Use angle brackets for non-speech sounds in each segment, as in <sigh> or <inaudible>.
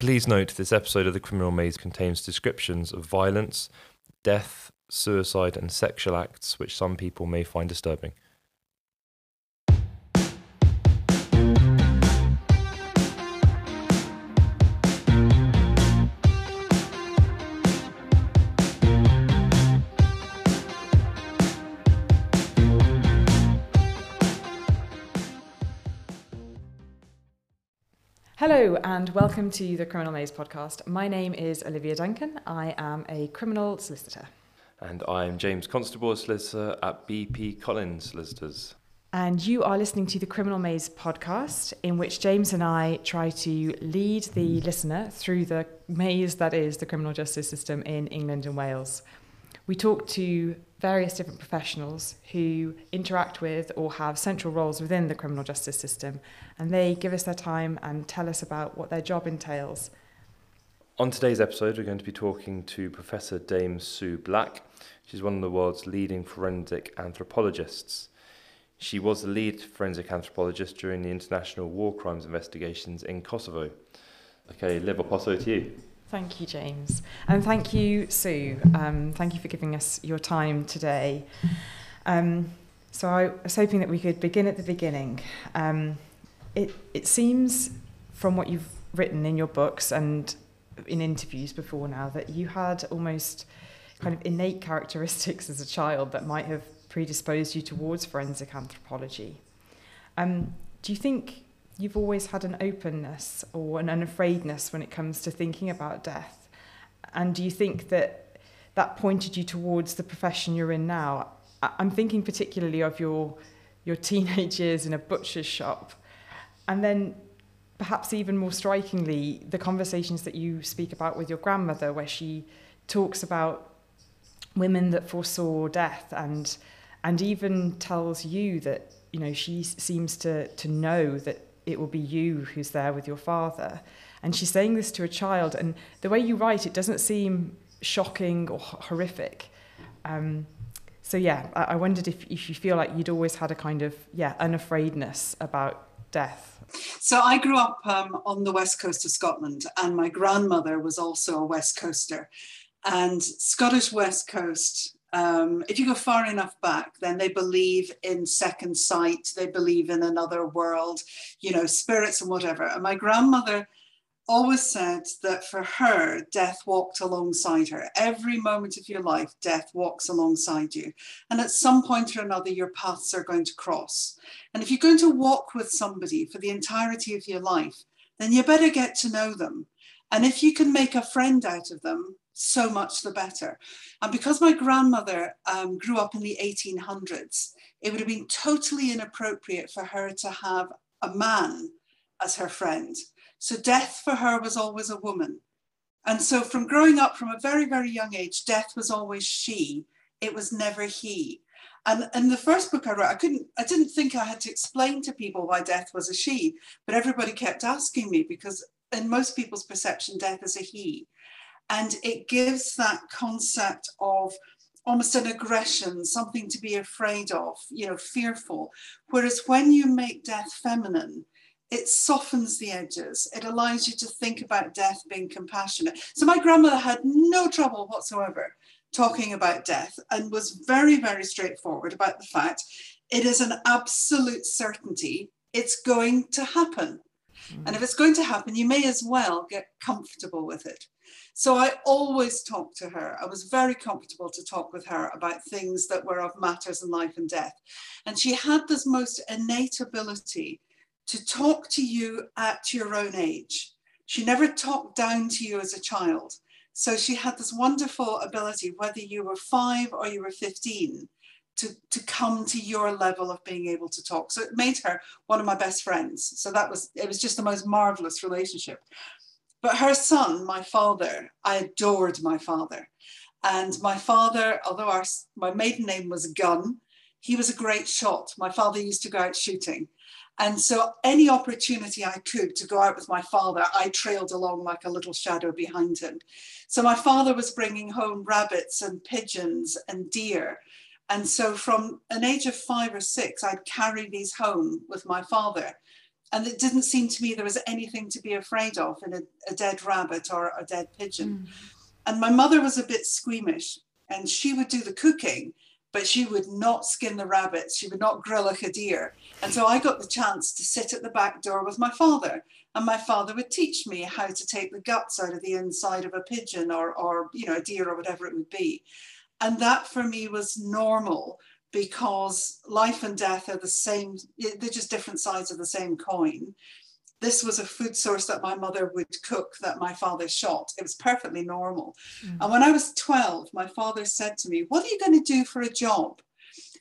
Please note this episode of The Criminal Maze contains descriptions of violence, death, suicide, and sexual acts which some people may find disturbing. Hello and welcome to the Criminal Maze podcast. My name is Olivia Duncan. I am a criminal solicitor. And I'm James Constable, solicitor at BP Collins Solicitors. And you are listening to the Criminal Maze podcast, in which James and I try to lead the listener through the maze that is the criminal justice system in England and Wales. We talk to various different professionals who interact with or have central roles within the criminal justice system, and they give us their time and tell us about what their job entails. On today's episode, we're going to be talking to Professor Dame Sue Black. She's one of the world's leading forensic anthropologists. She was the lead forensic anthropologist during the international war crimes investigations in Kosovo. Okay, Liv, over to you. Thank you, James. And thank you, Sue. Um, thank you for giving us your time today. Um, so I was hoping that we could begin at the beginning. Um, it, it seems from what you've written in your books and in interviews before now that you had almost kind of innate characteristics as a child that might have predisposed you towards forensic anthropology. Um, do you think you've always had an openness or an unafraidness when it comes to thinking about death. And do you think that that pointed you towards the profession you're in now? I'm thinking particularly of your your teenage years in a butcher's shop, and then perhaps even more strikingly, the conversations that you speak about with your grandmother, where she talks about women that foresaw death and and even tells you that you know she seems to to know that it will be you who's there with your father. And she's saying this to a child, and the way you write it doesn't seem shocking or horrific. Um, so yeah, I, I wondered if, if you feel like you'd always had a kind of yeah unafraidness about death. So I grew up um, on the west coast of Scotland, and my grandmother was also a west coaster. And Scottish west coast um, if you go far enough back, then they believe in second sight, they believe in another world, you know, spirits and whatever. And my grandmother always said that for her, death walked alongside her. Every moment of your life, death walks alongside you. And at some point or another, your paths are going to cross. And if you're going to walk with somebody for the entirety of your life, then you better get to know them. And if you can make a friend out of them, so much the better. And because my grandmother um, grew up in the 1800s, it would have been totally inappropriate for her to have a man as her friend. So death for her was always a woman. And so from growing up from a very, very young age, death was always she. It was never he. And in the first book I wrote, I couldn't, I didn't think I had to explain to people why death was a she, but everybody kept asking me because in most people's perception, death is a he. And it gives that concept of almost an aggression, something to be afraid of, you know, fearful. Whereas when you make death feminine, it softens the edges. It allows you to think about death being compassionate. So my grandmother had no trouble whatsoever talking about death and was very, very straightforward about the fact it is an absolute certainty it's going to happen. Mm. And if it's going to happen, you may as well get comfortable with it. So I always talked to her. I was very comfortable to talk with her about things that were of matters in life and death. And she had this most innate ability to talk to you at your own age. She never talked down to you as a child. So she had this wonderful ability, whether you were five or you were 15, to, to come to your level of being able to talk. So it made her one of my best friends. So that was, it was just the most marvelous relationship. But her son, my father, I adored my father. And my father, although our, my maiden name was Gunn, he was a great shot. My father used to go out shooting. And so, any opportunity I could to go out with my father, I trailed along like a little shadow behind him. So, my father was bringing home rabbits and pigeons and deer. And so, from an age of five or six, I'd carry these home with my father and it didn't seem to me there was anything to be afraid of in a, a dead rabbit or a dead pigeon. Mm. And my mother was a bit squeamish and she would do the cooking, but she would not skin the rabbits. She would not grill a deer. And so I got the chance to sit at the back door with my father. And my father would teach me how to take the guts out of the inside of a pigeon or, or you know, a deer or whatever it would be. And that for me was normal because life and death are the same, they're just different sides of the same coin. This was a food source that my mother would cook that my father shot. It was perfectly normal. Mm. And when I was 12, my father said to me, What are you going to do for a job?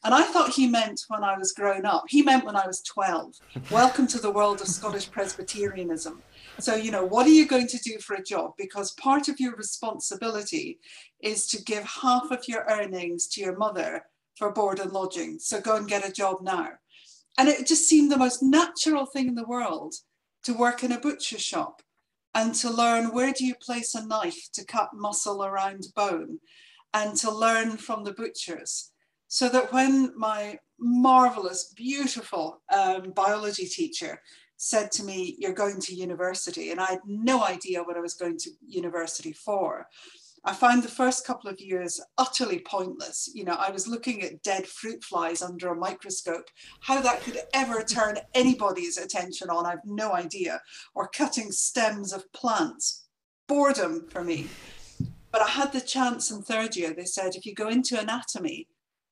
And I thought he meant when I was grown up. He meant when I was 12. <laughs> Welcome to the world of Scottish Presbyterianism. So, you know, what are you going to do for a job? Because part of your responsibility is to give half of your earnings to your mother for board and lodging. So go and get a job now. And it just seemed the most natural thing in the world to work in a butcher shop and to learn where do you place a knife to cut muscle around bone and to learn from the butchers. So that when my marvelous, beautiful um, biology teacher said to me, You're going to university, and I had no idea what I was going to university for. I found the first couple of years utterly pointless. You know, I was looking at dead fruit flies under a microscope. How that could ever turn anybody's attention on, I've no idea. Or cutting stems of plants. Boredom for me. But I had the chance in third year, they said, if you go into anatomy,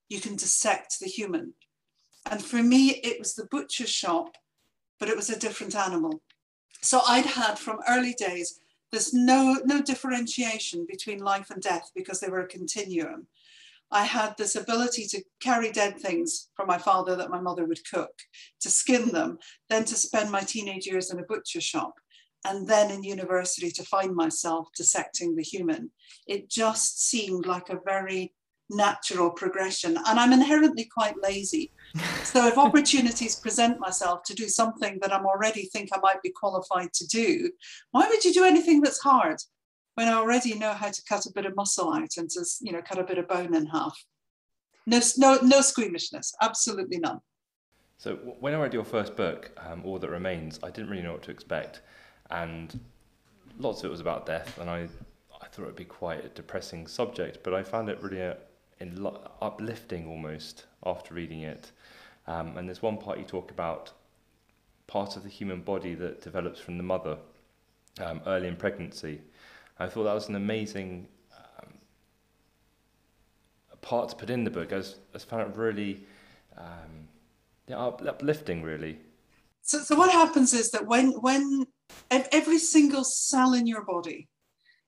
you can dissect the human. And for me, it was the butcher shop, but it was a different animal. So I'd had from early days there's no, no differentiation between life and death because they were a continuum. I had this ability to carry dead things from my father that my mother would cook, to skin them, then to spend my teenage years in a butcher shop, and then in university to find myself dissecting the human. It just seemed like a very natural progression. And I'm inherently quite lazy. So if <laughs> opportunities present myself to do something that I'm already think I might be qualified to do, why would you do anything that's hard when I already know how to cut a bit of muscle out and to you know cut a bit of bone in half? No, no, no squeamishness, absolutely none. So when I read your first book, um, All That Remains, I didn't really know what to expect, and lots of it was about death, and I I thought it would be quite a depressing subject, but I found it really a, in uplifting almost after reading it. Um, and there's one part you talk about part of the human body that develops from the mother um, early in pregnancy. I thought that was an amazing um, part to put in the book. I, was, I found it really um, yeah, uplifting, really. So, so what happens is that when when every single cell in your body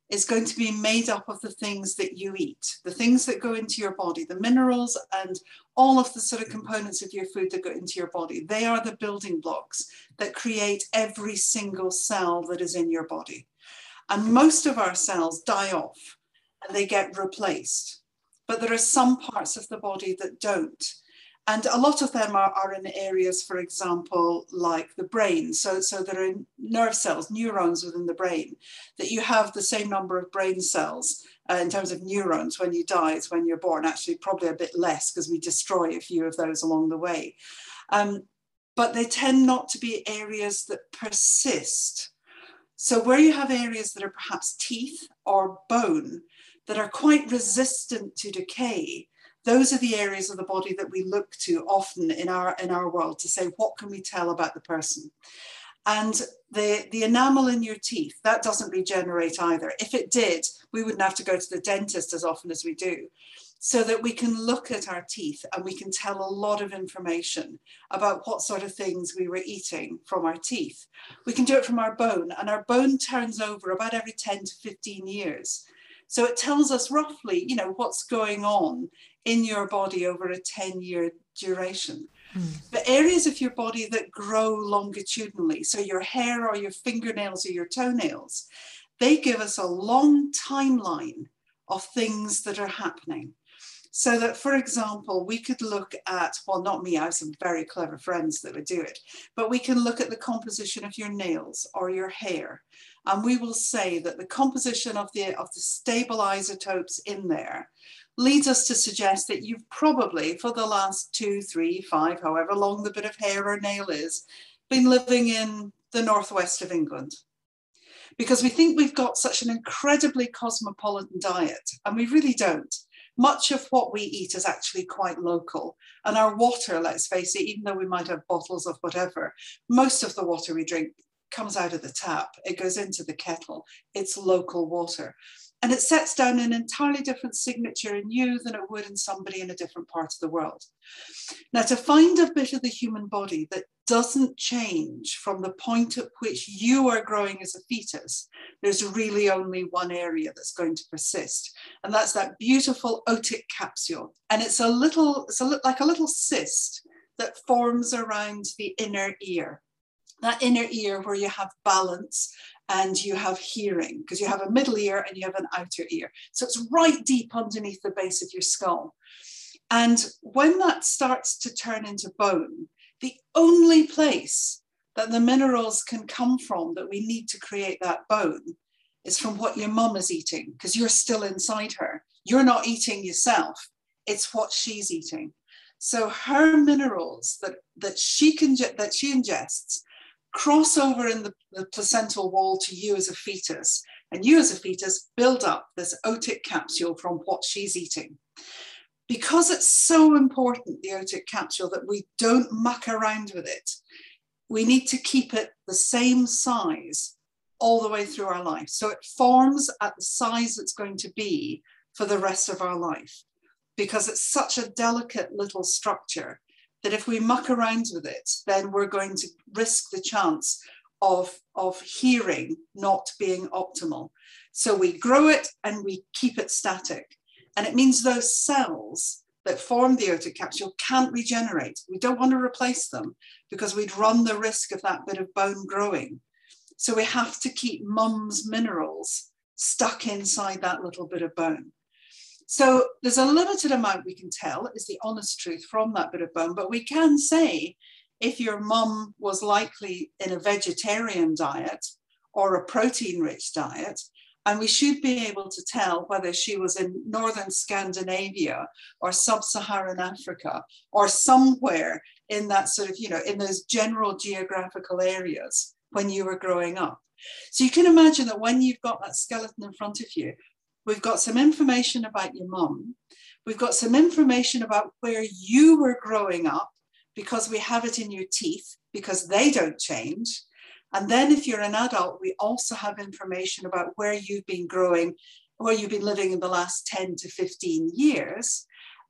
is going to be made up of the things that you eat, the things that go into your body, the minerals and all of the sort of components of your food that go into your body. They are the building blocks that create every single cell that is in your body. And most of our cells die off and they get replaced. But there are some parts of the body that don't. And a lot of them are, are in areas, for example, like the brain. So, so there are nerve cells, neurons within the brain, that you have the same number of brain cells uh, in terms of neurons when you die as when you're born. Actually, probably a bit less because we destroy a few of those along the way. Um, but they tend not to be areas that persist. So, where you have areas that are perhaps teeth or bone that are quite resistant to decay, those are the areas of the body that we look to often in our in our world to say what can we tell about the person and the the enamel in your teeth that doesn't regenerate either if it did we wouldn't have to go to the dentist as often as we do so that we can look at our teeth and we can tell a lot of information about what sort of things we were eating from our teeth. We can do it from our bone, and our bone turns over about every 10 to 15 years. So it tells us roughly, you know, what's going on in your body over a 10 year duration. Mm. The areas of your body that grow longitudinally, so your hair or your fingernails or your toenails, they give us a long timeline of things that are happening. So that, for example, we could look at, well, not me, I have some very clever friends that would do it, but we can look at the composition of your nails or your hair. And we will say that the composition of the, of the stable isotopes in there leads us to suggest that you've probably, for the last two, three, five, however long the bit of hair or nail is, been living in the northwest of England because we think we've got such an incredibly cosmopolitan diet, and we really don't. Much of what we eat is actually quite local. And our water, let's face it, even though we might have bottles of whatever, most of the water we drink comes out of the tap, it goes into the kettle, it's local water. And it sets down an entirely different signature in you than it would in somebody in a different part of the world. Now, to find a bit of the human body that doesn't change from the point at which you are growing as a fetus, there's really only one area that's going to persist. And that's that beautiful otic capsule. And it's a little, it's a, like a little cyst that forms around the inner ear that inner ear where you have balance and you have hearing because you have a middle ear and you have an outer ear. So it's right deep underneath the base of your skull. And when that starts to turn into bone, the only place that the minerals can come from that we need to create that bone is from what your mum is eating because you're still inside her. You're not eating yourself, it's what she's eating. So her minerals that, that she can that she ingests cross over in the, the, placental wall to you as a fetus, and you as a fetus build up this otic capsule from what she's eating. Because it's so important, the otic capsule, that we don't muck around with it, we need to keep it the same size all the way through our life. So it forms at the size it's going to be for the rest of our life because it's such a delicate little structure that if we muck around with it, then we're going to risk the chance of, of hearing not being optimal. So we grow it and we keep it static. And it means those cells that form the otic capsule can't regenerate. We don't want to replace them because we'd run the risk of that bit of bone growing. So we have to keep mum's minerals stuck inside that little bit of bone. So there's a limited amount we can tell, is the honest truth from that bit of bone, but we can say if your mum was likely in a vegetarian diet or a protein rich diet, and we should be able to tell whether she was in northern Scandinavia or sub Saharan Africa or somewhere in that sort of, you know, in those general geographical areas when you were growing up. So you can imagine that when you've got that skeleton in front of you, We've got some information about your mum. We've got some information about where you were growing up because we have it in your teeth because they don't change. And then if you're an adult, we also have information about where you've been growing, where you've been living in the last 10 to 15 years.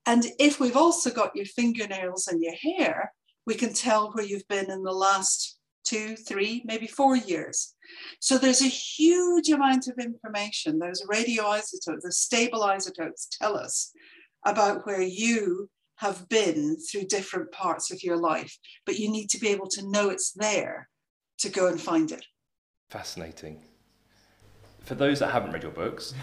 And if we've also got your fingernails and your hair, we can tell where you've been in the last two, three, maybe four years. So there's a huge amount of information. Those radioisotopes, the stable isotopes tell us about where you have been through different parts of your life, but you need to be able to know it's there to go and find it. Fascinating. For those that haven't read your books,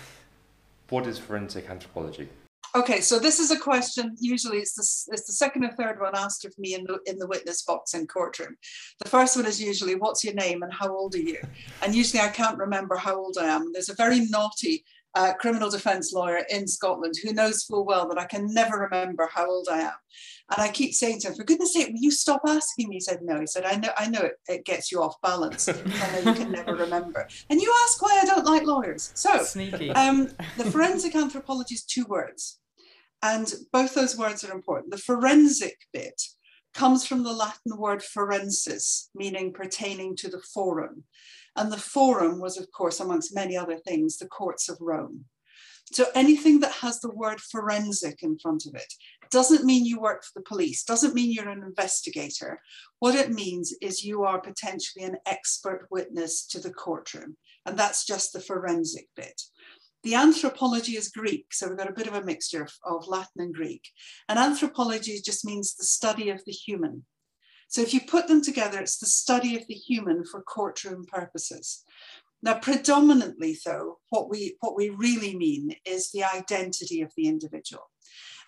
what is forensic anthropology? Okay, so this is a question. Usually, it's the it's the second or third one asked of me in the in the witness box in courtroom. The first one is usually, "What's your name and how old are you?" And usually, I can't remember how old I am. There's a very naughty uh, criminal defence lawyer in Scotland who knows full well that I can never remember how old I am. And I keep saying to him, for goodness sake, will you stop asking me? He said, no. He said, I know, I know it, it gets you off balance. I know you can never remember. And you ask why I don't like lawyers. So, Sneaky. Um, the forensic anthropology is two words. And both those words are important. The forensic bit comes from the Latin word forensis, meaning pertaining to the forum. And the forum was, of course, amongst many other things, the courts of Rome. So anything that has the word forensic in front of it doesn't mean you work for the police, doesn't mean you're an investigator. What it means is you are potentially an expert witness to the courtroom. And that's just the forensic bit. The anthropology is Greek, so we've got a bit of a mixture of, of Latin and Greek. And anthropology just means the study of the human. So if you put them together, it's the study of the human for courtroom purposes. Now, predominantly, though, what we, what we really mean is the identity of the individual.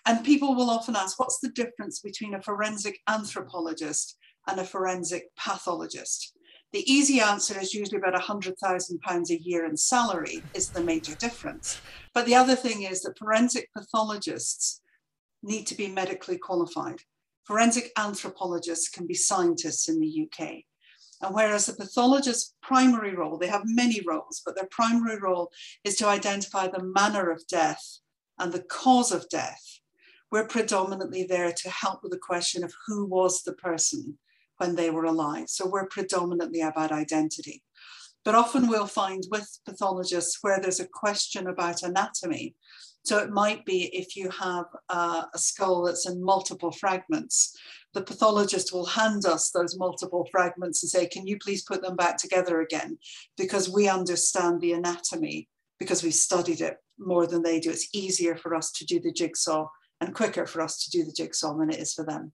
And people will often ask, what's the difference between a forensic anthropologist and a forensic pathologist? The easy answer is usually about £100,000 a year in salary is the major difference. But the other thing is that forensic pathologists need to be medically qualified. Forensic anthropologists can be scientists in the UK. And whereas the pathologist's primary role, they have many roles, but their primary role is to identify the manner of death and the cause of death, we're predominantly there to help with the question of who was the person when they were alive. So we're predominantly about identity. But often we'll find with pathologists where there's a question about anatomy. So it might be if you have a skull that's in multiple fragments, the pathologist will hand us those multiple fragments and say, Can you please put them back together again? Because we understand the anatomy, because we studied it more than they do. It's easier for us to do the jigsaw and quicker for us to do the jigsaw than it is for them.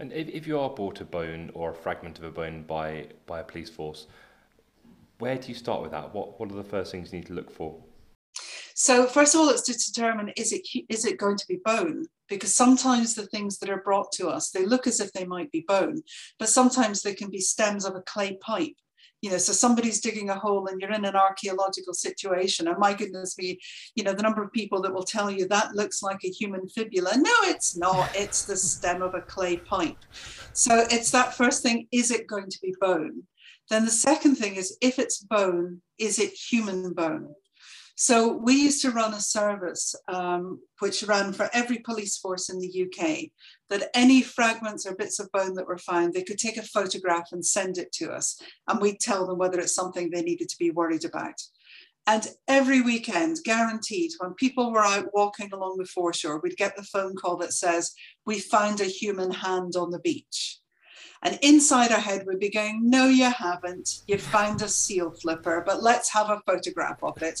And if, if you are bought a bone or a fragment of a bone by, by a police force, where do you start with that? What, what are the first things you need to look for? So first of all, it's to determine is it is it going to be bone? Because sometimes the things that are brought to us they look as if they might be bone, but sometimes they can be stems of a clay pipe you know, so somebody's digging a hole and you're in an archaeological situation. And my goodness me, you know, the number of people that will tell you that looks like a human fibula. No, it's not. It's the stem of a clay pipe. So it's that first thing is it going to be bone? Then the second thing is if it's bone, is it human bone? So we used to run a service um, which ran for every police force in the UK that any fragments or bits of bone that were found, they could take a photograph and send it to us. And we'd tell them whether it's something they needed to be worried about. And every weekend, guaranteed, when people were out walking along the foreshore, we'd get the phone call that says, We found a human hand on the beach. And inside our head, we'd be going, No, you haven't. You found a seal flipper, but let's have a photograph of it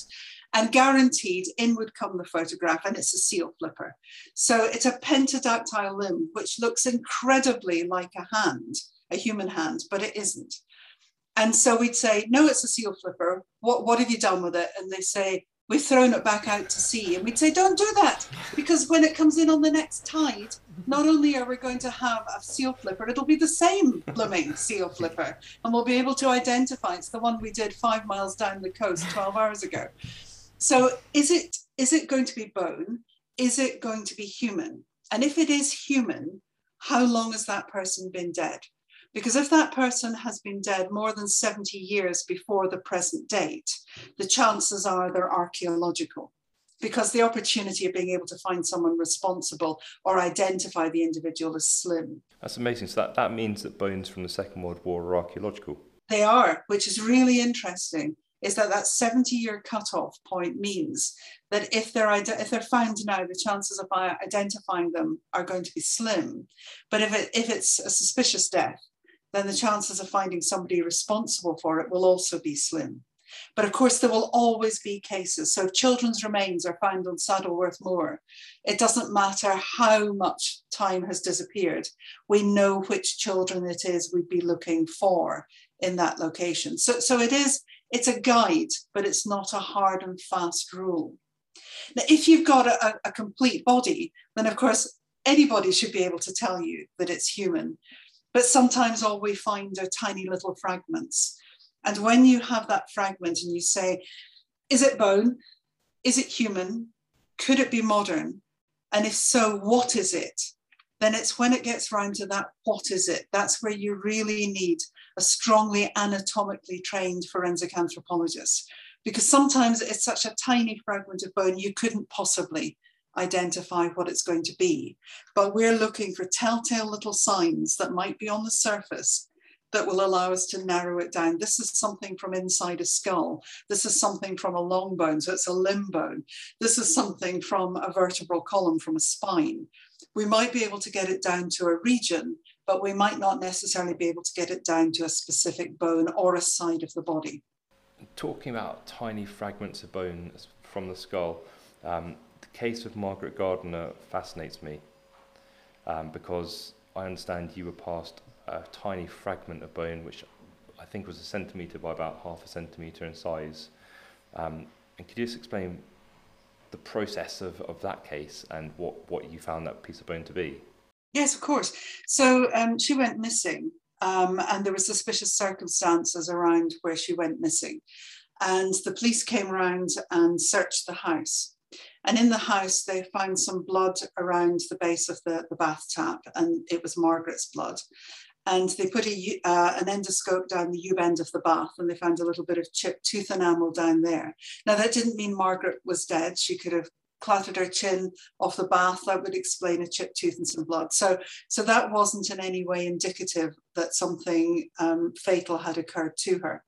and guaranteed in would come the photograph and it's a seal flipper. So it's a pentadactyl limb, which looks incredibly like a hand, a human hand, but it isn't. And so we'd say, no, it's a seal flipper. What, what have you done with it? And they say, we've thrown it back out to sea. And we'd say, don't do that, because when it comes in on the next tide, not only are we going to have a seal flipper, it'll be the same blooming seal flipper. And we'll be able to identify it's the one we did five miles down the coast 12 hours ago. So is it is it going to be bone? Is it going to be human? And if it is human, how long has that person been dead? Because if that person has been dead more than 70 years before the present date, the chances are they're archaeological because the opportunity of being able to find someone responsible or identify the individual is slim. That's amazing. So that, that means that bones from the Second World War are archaeological. They are, which is really interesting is that that 70 year cutoff point means that if they're, if they're found now, the chances of identifying them are going to be slim. But if, it, if it's a suspicious death, then the chances of finding somebody responsible for it will also be slim. But of course, there will always be cases. So if children's remains are found on Saddleworth Moor, it doesn't matter how much time has disappeared. We know which children it is we'd be looking for in that location. So, so it is it's a guide, but it's not a hard and fast rule. Now, if you've got a, a complete body, then of course anybody should be able to tell you that it's human. But sometimes all we find are tiny little fragments. And when you have that fragment and you say, is it bone? Is it human? Could it be modern? And if so, what is it? Then it's when it gets round to that, what is it? That's where you really need a strongly anatomically trained forensic anthropologist. Because sometimes it's such a tiny fragment of bone, you couldn't possibly identify what it's going to be. But we're looking for telltale little signs that might be on the surface that will allow us to narrow it down. This is something from inside a skull. This is something from a long bone, so it's a limb bone. This is something from a vertebral column, from a spine. We might be able to get it down to a region, but we might not necessarily be able to get it down to a specific bone or a side of the body. Talking about tiny fragments of bone from the skull, um, the case of Margaret Gardner fascinates me um, because I understand you were passed a tiny fragment of bone, which I think was a centimetre by about half a centimetre in size. Um, and could you just explain the process of, of that case and what, what you found that piece of bone to be? Yes, of course. So um, she went missing, um, and there were suspicious circumstances around where she went missing. And the police came around and searched the house. And in the house, they found some blood around the base of the, the bath tap, and it was Margaret's blood. And they put a, uh, an endoscope down the U bend of the bath and they found a little bit of chipped tooth enamel down there. Now, that didn't mean Margaret was dead. She could have clattered her chin off the bath. That would explain a chipped tooth and some blood. So, so that wasn't in any way indicative that something um, fatal had occurred to her.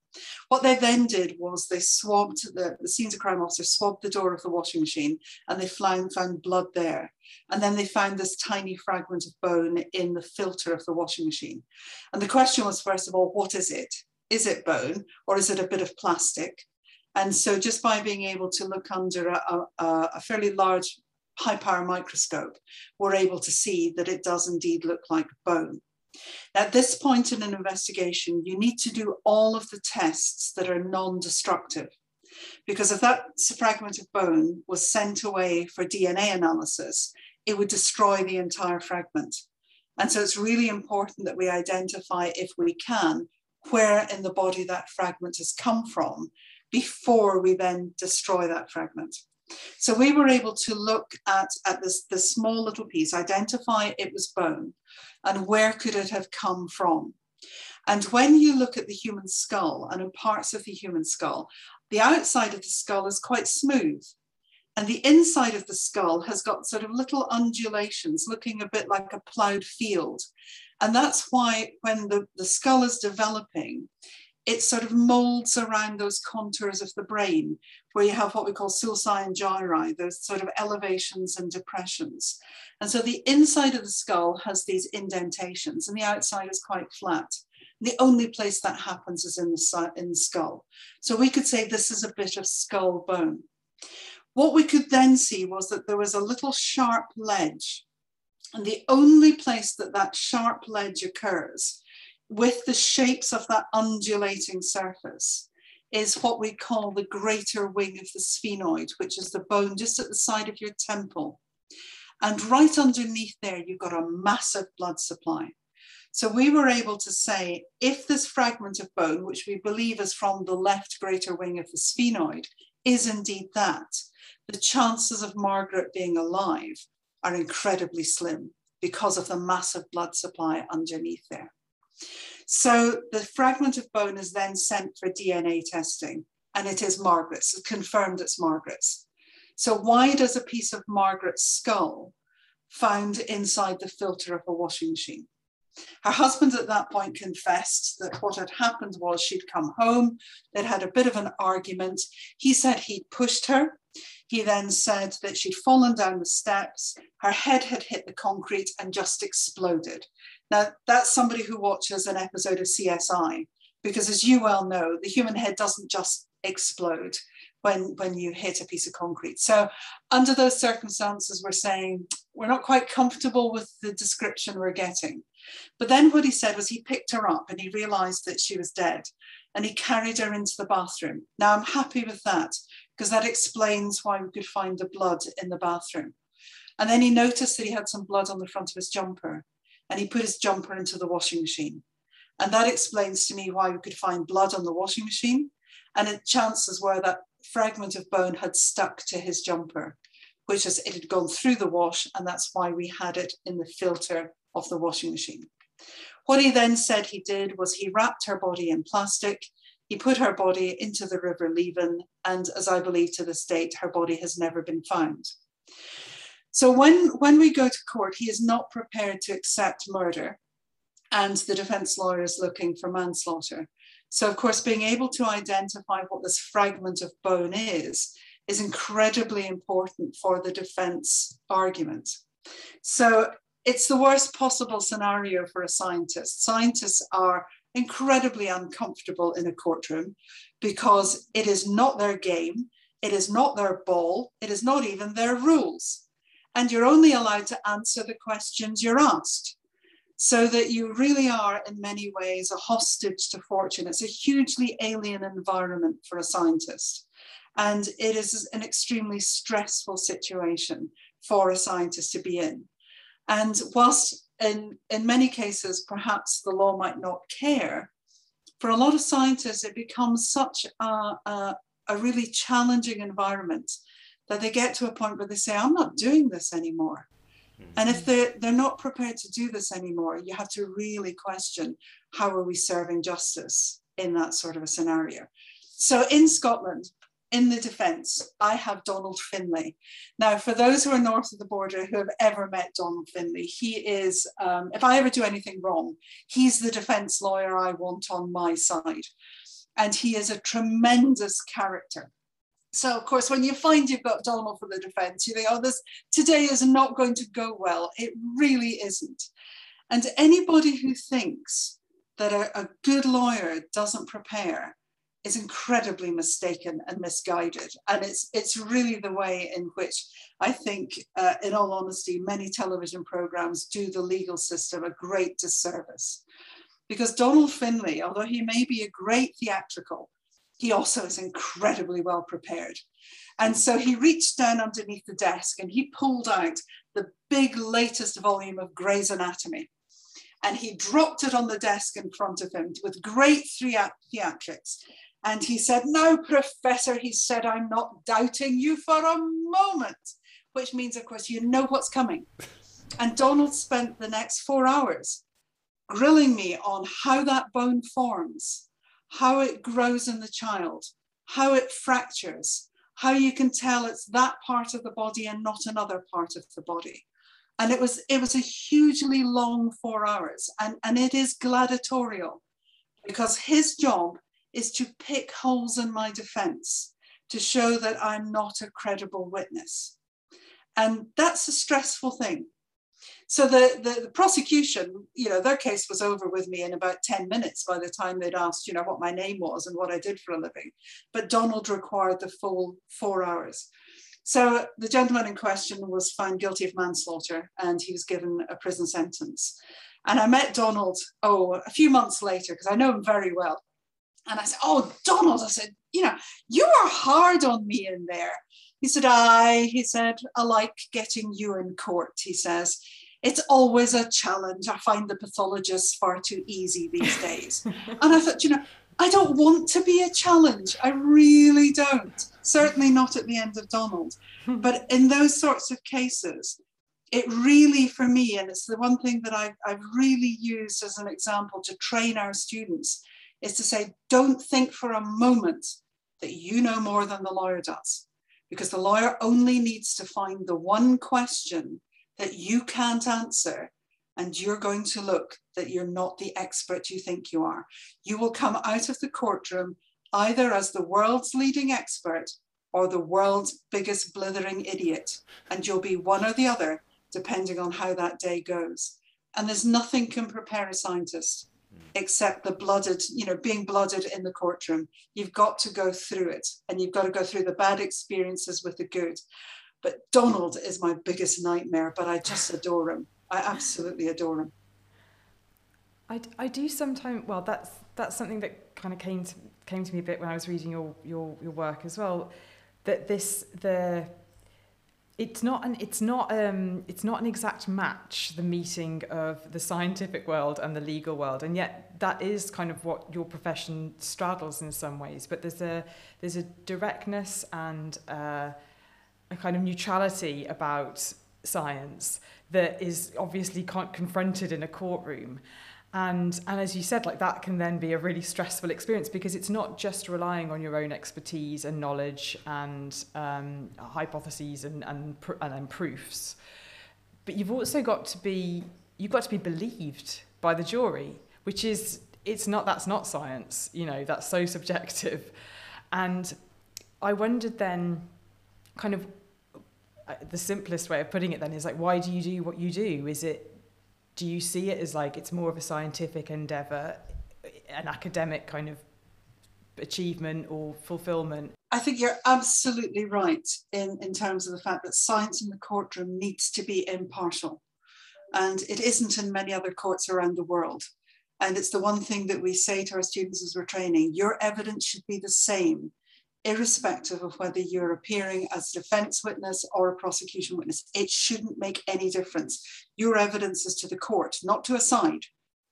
What they then did was they swabbed, the, the scenes of crime officer swabbed the door of the washing machine and they found, found blood there. And then they found this tiny fragment of bone in the filter of the washing machine. And the question was, first of all, what is it? Is it bone or is it a bit of plastic? And so just by being able to look under a, a, a fairly large high power microscope, we're able to see that it does indeed look like bone. At this point in an investigation, you need to do all of the tests that are non destructive. Because if that fragment of bone was sent away for DNA analysis, it would destroy the entire fragment. And so it's really important that we identify, if we can, where in the body that fragment has come from before we then destroy that fragment. So we were able to look at, at this, this small little piece, identify it was bone, and where could it have come from. And when you look at the human skull and parts of the human skull, the outside of the skull is quite smooth. And the inside of the skull has got sort of little undulations, looking a bit like a ploughed field. And that's why when the, the skull is developing, it sort of molds around those contours of the brain, where you have what we call sulci and gyri, those sort of elevations and depressions. And so the inside of the skull has these indentations, and the outside is quite flat. The only place that happens is in the, in the skull. So we could say this is a bit of skull bone. What we could then see was that there was a little sharp ledge. And the only place that that sharp ledge occurs with the shapes of that undulating surface is what we call the greater wing of the sphenoid, which is the bone just at the side of your temple. And right underneath there, you've got a massive blood supply. So we were able to say if this fragment of bone, which we believe is from the left greater wing of the sphenoid, is indeed that, the chances of Margaret being alive are incredibly slim because of the massive blood supply underneath there. So the fragment of bone is then sent for DNA testing, and it is Margaret's, it's confirmed it's Margaret's. So why does a piece of Margaret's skull found inside the filter of a washing machine? Her husband at that point confessed that what had happened was she'd come home, they'd had a bit of an argument. He said he'd pushed her. He then said that she'd fallen down the steps, her head had hit the concrete and just exploded. Now, that's somebody who watches an episode of CSI, because as you well know, the human head doesn't just explode when, when you hit a piece of concrete. So, under those circumstances, we're saying we're not quite comfortable with the description we're getting. But then what he said was he picked her up and he realized that she was dead and he carried her into the bathroom. Now, I'm happy with that because that explains why we could find the blood in the bathroom. And then he noticed that he had some blood on the front of his jumper and he put his jumper into the washing machine. And that explains to me why we could find blood on the washing machine. And it chances were that fragment of bone had stuck to his jumper, which is it had gone through the wash, and that's why we had it in the filter of the washing machine. What he then said he did was he wrapped her body in plastic, he put her body into the River Leven, and as I believe to this date, her body has never been found. So when, when we go to court, he is not prepared to accept murder, and the defense lawyer is looking for manslaughter. So, of course, being able to identify what this fragment of bone is is incredibly important for the defense argument. So, it's the worst possible scenario for a scientist. Scientists are incredibly uncomfortable in a courtroom because it is not their game, it is not their ball, it is not even their rules and you're only allowed to answer the questions you're asked. So that you really are, in many ways, a hostage to fortune. It's a hugely alien environment for a scientist. And it is an extremely stressful situation for a scientist to be in. And whilst in, in many cases, perhaps the law might not care, for a lot of scientists, it becomes such a, a, a really challenging environment that they get to a point where they say, I'm not doing this anymore. Mm-hmm. And if they're, they're not prepared to do this anymore, you have to really question how are we serving justice in that sort of a scenario. So in Scotland, in the defence, I have Donald Finlay. Now, for those who are north of the border who have ever met Donald Finlay, he is, um, if I ever do anything wrong, he's the defence lawyer I want on my side. And he is a tremendous character. So, of course, when you find you've got Donald for the defence, you think, oh, this today is not going to go well. It really isn't. And anybody who thinks that a, a good lawyer doesn't prepare is incredibly mistaken and misguided. And it's, it's really the way in which I think, uh, in all honesty, many television programs do the legal system a great disservice. Because Donald Finlay, although he may be a great theatrical, he also is incredibly well prepared. And so he reached down underneath the desk and he pulled out the big latest volume of Gray's Anatomy. And he dropped it on the desk in front of him with great theatrics. And he said, No, Professor, he said, I'm not doubting you for a moment, which means, of course, you know what's coming. And Donald spent the next four hours grilling me on how that bone forms, how it grows in the child, how it fractures, how you can tell it's that part of the body and not another part of the body. And it was it was a hugely long four hours, and, and it is gladiatorial because his job is to pick holes in my defense to show that I'm not a credible witness. And that's a stressful thing. So the, the, the, prosecution, you know, their case was over with me in about 10 minutes by the time they'd asked, you know, what my name was and what I did for a living. But Donald required the full four hours. So the gentleman in question was found guilty of manslaughter and he was given a prison sentence. And I met Donald, oh, a few months later, because I know him very well. And I said, Oh, Donald, I said, you know, you are hard on me in there. He said, I, he said, I like getting you in court. He says, it's always a challenge. I find the pathologists far too easy these days. <laughs> and I thought, you know, I don't want to be a challenge. I really don't. Certainly not at the end of Donald. <laughs> but in those sorts of cases, it really, for me, and it's the one thing that I've, I've really used as an example to train our students, is to say, don't think for a moment that you know more than the lawyer does, because the lawyer only needs to find the one question that you can't answer. And you're going to look that you're not the expert you think you are. You will come out of the courtroom either as the world's leading expert or the world's biggest blithering idiot. And you'll be one or the other, depending on how that day goes. And there's nothing can prepare a scientist hmm. except the blooded, you know, being blooded in the courtroom. You've got to go through it and you've got to go through the bad experiences with the good. But Donald is my biggest nightmare, but I just adore him. I absolutely adore him. I, I do sometimes, well, that's, that's something that kind of came to, came to me a bit when I was reading your, your, your work as well, that this, the, it's not an it's not um it's not an exact match the meeting of the scientific world and the legal world and yet that is kind of what your profession straddles in some ways but there's a there's a directness and uh, a kind of neutrality about science that is obviously confronted in a courtroom. And and as you said like that can then be a really stressful experience because it's not just relying on your own expertise and knowledge and um, hypotheses and and and then proofs. But you've also got to be you've got to be believed by the jury which is it's not that's not science you know that's so <laughs> subjective. And i wondered then kind of the simplest way of putting it then is like why do you do what you do? Is it do you see it as like it's more of a scientific endeavor an academic kind of achievement or fulfillment? I think you're absolutely right in in terms of the fact that science in the courtroom needs to be impartial. And it isn't in many other courts around the world. And it's the one thing that we say to our students as we're training your evidence should be the same irrespective of whether you're appearing as a defense witness or a prosecution witness. It shouldn't make any difference. Your evidence is to the court, not to a side,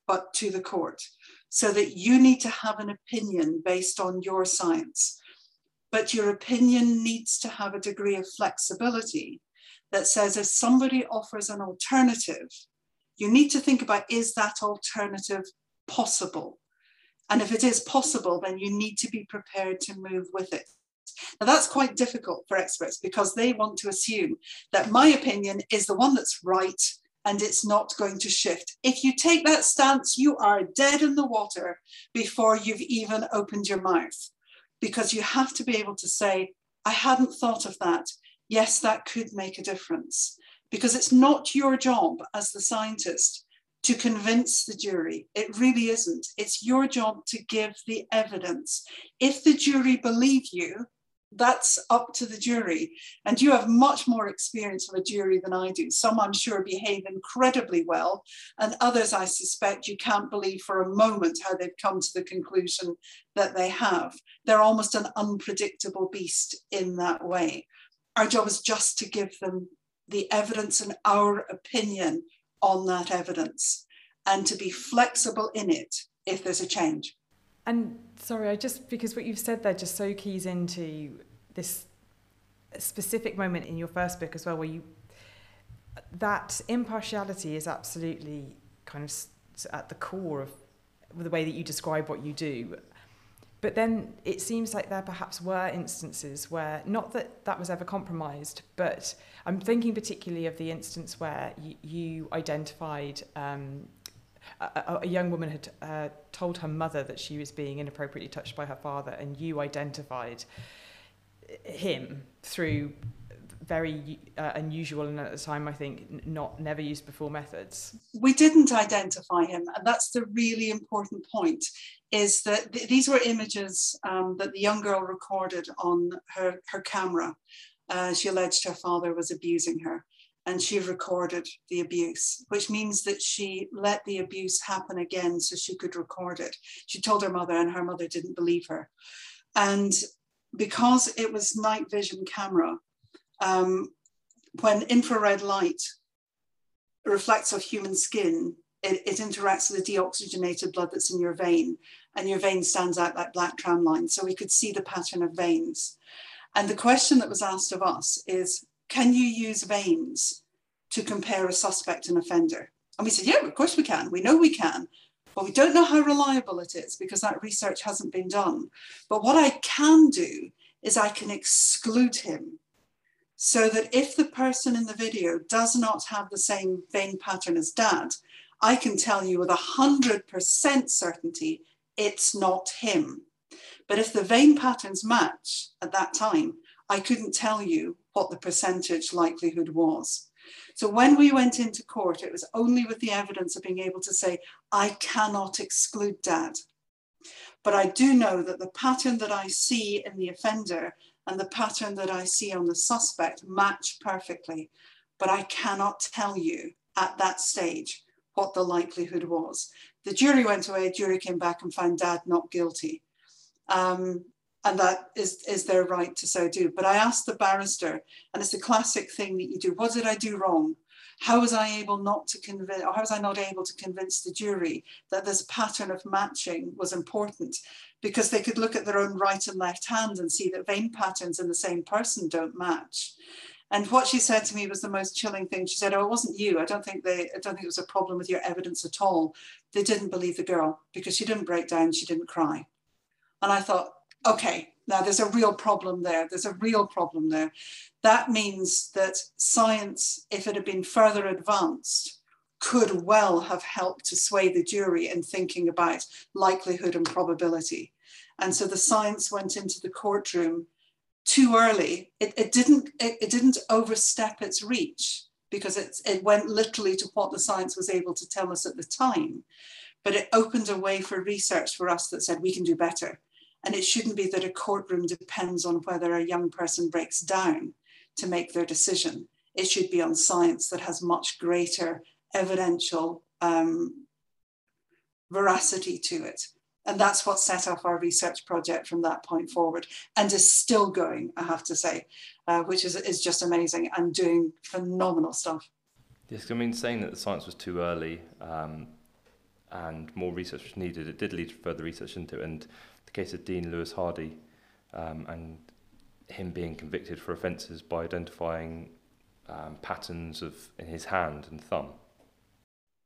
but to the court. So that you need to have an opinion based on your science. But your opinion needs to have a degree of flexibility that says if somebody offers an alternative, you need to think about is that alternative possible? And if it is possible, then you need to be prepared to move with it. Now, that's quite difficult for experts because they want to assume that my opinion is the one that's right and it's not going to shift. If you take that stance, you are dead in the water before you've even opened your mouth because you have to be able to say, I hadn't thought of that. Yes, that could make a difference because it's not your job as the scientist to convince the jury. It really isn't. It's your job to give the evidence. If the jury believe you, that's up to the jury. And you have much more experience of a jury than I do. Some, I'm sure, behave incredibly well, and others, I suspect, you can't believe for a moment how they've come to the conclusion that they have. They're almost an unpredictable beast in that way. Our job is just to give them the evidence and our opinion on that evidence and to be flexible in it if there's a change. And sorry, I just because what you've said there just so keys into this specific moment in your first book as well, where you that impartiality is absolutely kind of at the core of the way that you describe what you do. But then it seems like there perhaps were instances where, not that that was ever compromised, but I'm thinking particularly of the instance where you, you identified um, a, a young woman had uh, told her mother that she was being inappropriately touched by her father, and you identified him through very uh, unusual and at the time I think not never used before methods. We didn't identify him, and that's the really important point. Is that th- these were images um, that the young girl recorded on her her camera. Uh, she alleged her father was abusing her, and she recorded the abuse, which means that she let the abuse happen again so she could record it. She told her mother, and her mother didn't believe her. And because it was night vision camera, um, when infrared light reflects off human skin, it, it, interacts with the deoxygenated blood that's in your vein, and your vein stands out like black tram lines. So we could see the pattern of veins. And the question that was asked of us is can you use veins to compare a suspect and offender? And we said, yeah, of course we can. We know we can. But we don't know how reliable it is because that research hasn't been done. But what I can do is I can exclude him so that if the person in the video does not have the same vein pattern as dad, I can tell you with 100% certainty it's not him. But if the vein patterns match at that time, I couldn't tell you what the percentage likelihood was. So when we went into court, it was only with the evidence of being able to say, I cannot exclude dad. But I do know that the pattern that I see in the offender and the pattern that I see on the suspect match perfectly. But I cannot tell you at that stage what the likelihood was. The jury went away, jury came back and found dad not guilty. Um, and that is, is their right to so do. But I asked the barrister, and it's the classic thing that you do what did I do wrong? How was I able not to convince, or how was I not able to convince the jury that this pattern of matching was important? Because they could look at their own right and left hand and see that vein patterns in the same person don't match. And what she said to me was the most chilling thing. She said, "Oh, it wasn't you. I don't think they. I don't think it was a problem with your evidence at all. They didn't believe the girl because she didn't break down. She didn't cry." And I thought, okay, now there's a real problem there. There's a real problem there. That means that science, if it had been further advanced, could well have helped to sway the jury in thinking about likelihood and probability. And so the science went into the courtroom too early. It, it didn't it, it didn't overstep its reach because it, it went literally to what the science was able to tell us at the time. But it opened a way for research for us that said we can do better and it shouldn't be that a courtroom depends on whether a young person breaks down to make their decision. It should be on science that has much greater evidential um, veracity to it. And that's what set off our research project from that point forward and is still going, I have to say, uh, which is, is just amazing and doing phenomenal stuff. Yes, I mean, saying that the science was too early um, and more research was needed, it did lead to further research into it. And the case of Dean Lewis Hardy um, and him being convicted for offences by identifying um, patterns of in his hand and thumb.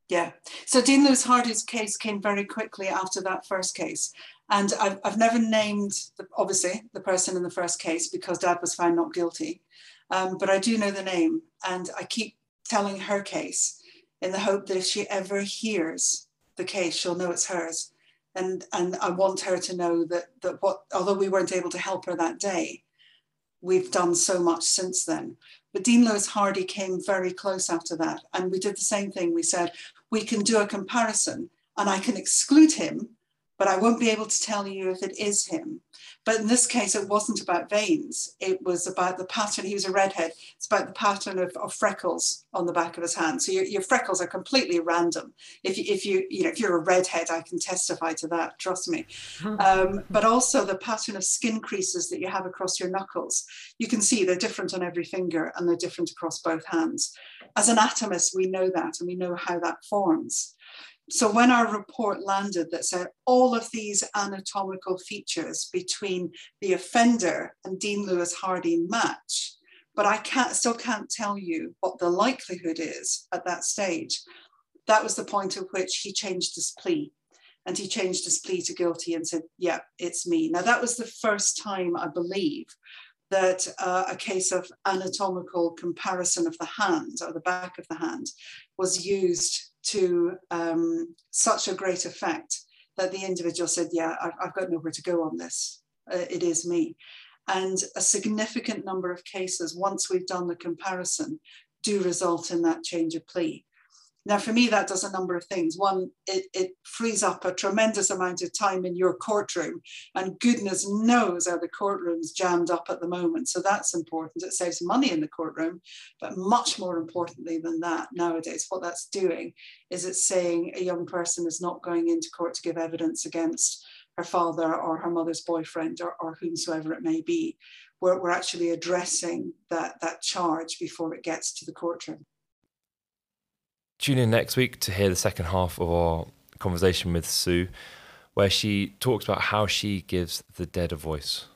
Yeah. So Dean Lewis Hardy's case came very quickly after that first case. And I've, I've never named, the, obviously, the person in the first case because dad was found not guilty. Um, but I do know the name. And I keep telling her case in the hope that if she ever hears the case, she'll know it's hers. And, and I want her to know that, that what, although we weren't able to help her that day, we've done so much since then. But Dean Lewis Hardy came very close after that. And we did the same thing. We said, we can do a comparison and I can exclude him, but I won't be able to tell you if it is him. But in this case, it wasn't about veins. It was about the pattern. He was a redhead. It's about the pattern of, of freckles on the back of his hand. So your, your freckles are completely random. If you, if you, you know, if you're a redhead, I can testify to that. Trust me. Um, but also the pattern of skin creases that you have across your knuckles. You can see they're different on every finger and they're different across both hands. As anatomists, we know that and we know how that forms. So when our report landed that said all of these anatomical features between the offender and Dean Lewis Hardy match, but I can't still can't tell you what the likelihood is at that stage. That was the point at which he changed his plea. And he changed his plea to guilty and said, Yeah, it's me. Now, that was the first time, I believe, that uh, a case of anatomical comparison of the hand or the back of the hand was used to um, such a great effect that the individual said, Yeah, I've, I've got nowhere to go on this. Uh, it is me. And a significant number of cases, once we've done the comparison, do result in that change of plea. Now, for me, that does a number of things. One, it, it frees up a tremendous amount of time in your courtroom, and goodness knows how the courtroom's jammed up at the moment. So that's important. It saves money in the courtroom, but much more importantly than that, nowadays, what that's doing is it's saying a young person is not going into court to give evidence against her father or her mother's boyfriend or, or whomsoever it may be. We're, we're actually addressing that, that charge before it gets to the courtroom. Tune in next week to hear the second half of our conversation with Sue, where she talks about how she gives the dead a voice.